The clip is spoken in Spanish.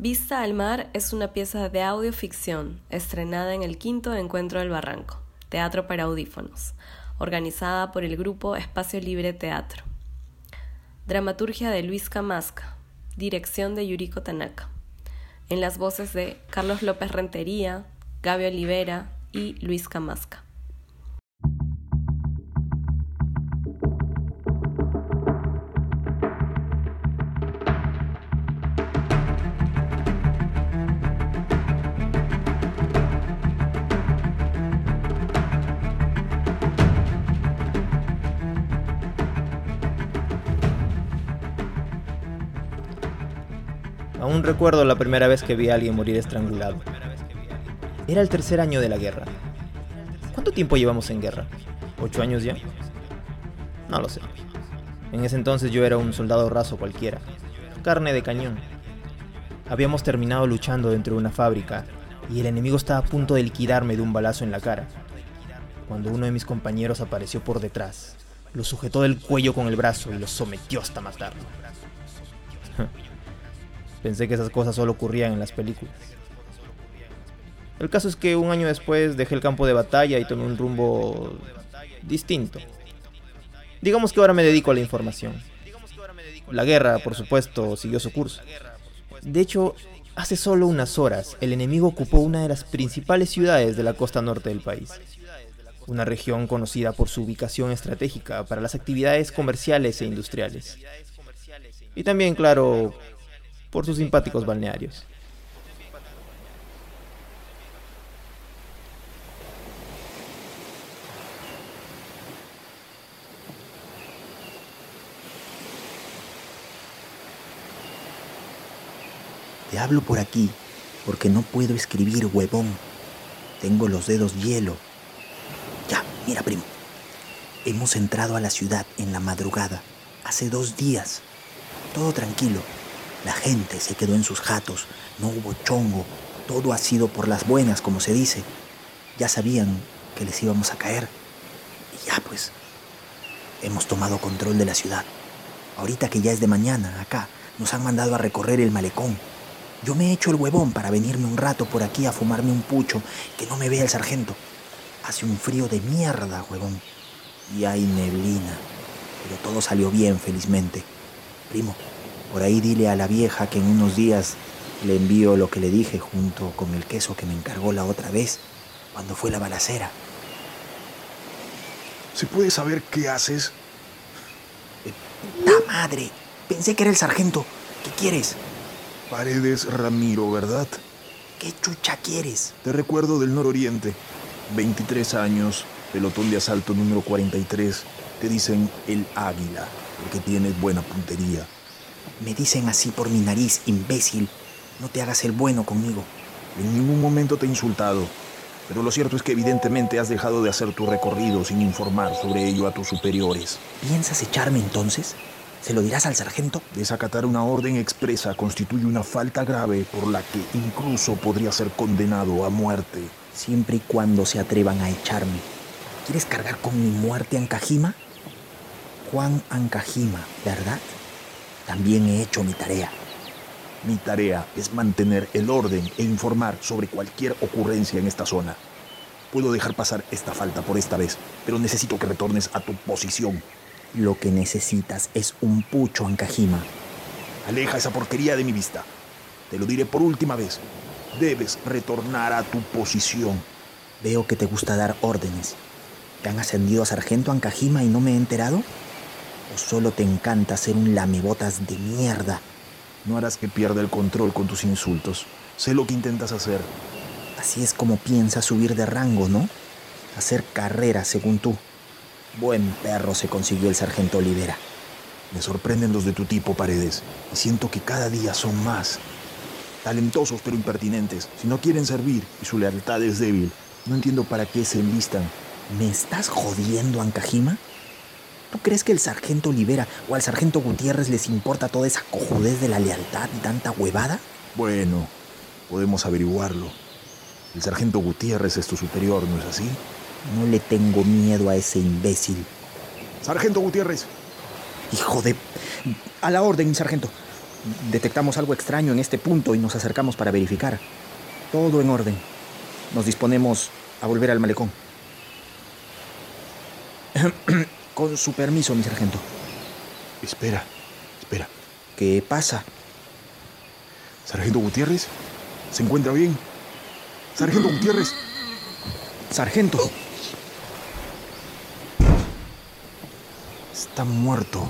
Vista al Mar es una pieza de audioficción estrenada en el quinto Encuentro del Barranco, Teatro para Audífonos, organizada por el grupo Espacio Libre Teatro. Dramaturgia de Luis Camasca, dirección de Yuriko Tanaka, en las voces de Carlos López Rentería, Gaby Olivera y Luis Camasca. Aún recuerdo la primera vez que vi a alguien morir estrangulado. Era el tercer año de la guerra. ¿Cuánto tiempo llevamos en guerra? ¿Ocho años ya? No lo sé. En ese entonces yo era un soldado raso cualquiera, carne de cañón. Habíamos terminado luchando dentro de una fábrica y el enemigo estaba a punto de liquidarme de un balazo en la cara, cuando uno de mis compañeros apareció por detrás, lo sujetó del cuello con el brazo y lo sometió hasta matarlo. Pensé que esas cosas solo ocurrían en las películas. El caso es que un año después dejé el campo de batalla y tomé un rumbo distinto. Digamos que ahora me dedico a la información. La guerra, por supuesto, siguió su curso. De hecho, hace solo unas horas el enemigo ocupó una de las principales ciudades de la costa norte del país. Una región conocida por su ubicación estratégica para las actividades comerciales e industriales. Y también, claro, por sus simpáticos balnearios. Te hablo por aquí porque no puedo escribir, huevón. Tengo los dedos hielo. Ya, mira, primo. Hemos entrado a la ciudad en la madrugada, hace dos días. Todo tranquilo. La gente se quedó en sus jatos, no hubo chongo, todo ha sido por las buenas, como se dice. Ya sabían que les íbamos a caer. Y ya pues, hemos tomado control de la ciudad. Ahorita que ya es de mañana, acá, nos han mandado a recorrer el malecón. Yo me he hecho el huevón para venirme un rato por aquí a fumarme un pucho, que no me vea el sargento. Hace un frío de mierda, huevón. Y hay neblina. Pero todo salió bien, felizmente. Primo, por ahí dile a la vieja que en unos días le envío lo que le dije junto con el queso que me encargó la otra vez, cuando fue la balacera. ¿Se puede saber qué haces? ¡Ta madre! Pensé que era el sargento. ¿Qué quieres? Paredes Ramiro, ¿verdad? ¿Qué chucha quieres? Te recuerdo del nororiente. 23 años, pelotón de asalto número 43. Te dicen el águila, porque tienes buena puntería. Me dicen así por mi nariz, imbécil. No te hagas el bueno conmigo. En ningún momento te he insultado. Pero lo cierto es que evidentemente has dejado de hacer tu recorrido sin informar sobre ello a tus superiores. ¿Piensas echarme entonces? ¿Se lo dirás al sargento? Desacatar una orden expresa constituye una falta grave por la que incluso podría ser condenado a muerte. Siempre y cuando se atrevan a echarme. ¿Quieres cargar con mi muerte, Ancajima? Juan Ancajima, ¿verdad? También he hecho mi tarea. Mi tarea es mantener el orden e informar sobre cualquier ocurrencia en esta zona. Puedo dejar pasar esta falta por esta vez, pero necesito que retornes a tu posición. Lo que necesitas es un pucho, Ancajima. Aleja esa porquería de mi vista. Te lo diré por última vez. Debes retornar a tu posición. Veo que te gusta dar órdenes. ¿Te han ascendido a sargento Ancajima y no me he enterado? ¿O solo te encanta ser un lamebotas de mierda? No harás que pierda el control con tus insultos. Sé lo que intentas hacer. Así es como piensas subir de rango, ¿no? Hacer carrera, según tú. Buen perro se consiguió el sargento Olivera. Me sorprenden los de tu tipo, Paredes, y siento que cada día son más. Talentosos pero impertinentes. Si no quieren servir y su lealtad es débil, no entiendo para qué se enlistan. ¿Me estás jodiendo, Ancajima? ¿Tú crees que el sargento Olivera o al sargento Gutiérrez les importa toda esa cojudez de la lealtad y tanta huevada? Bueno, podemos averiguarlo. El sargento Gutiérrez es tu superior, ¿no es así? No le tengo miedo a ese imbécil. Sargento Gutiérrez. Hijo de... A la orden, sargento. Detectamos algo extraño en este punto y nos acercamos para verificar. Todo en orden. Nos disponemos a volver al malecón. Con su permiso, mi sargento. Espera, espera. ¿Qué pasa? ¿Sargento Gutiérrez? ¿Se encuentra bien? ¿Sargento Gutiérrez? Sargento. Está muerto.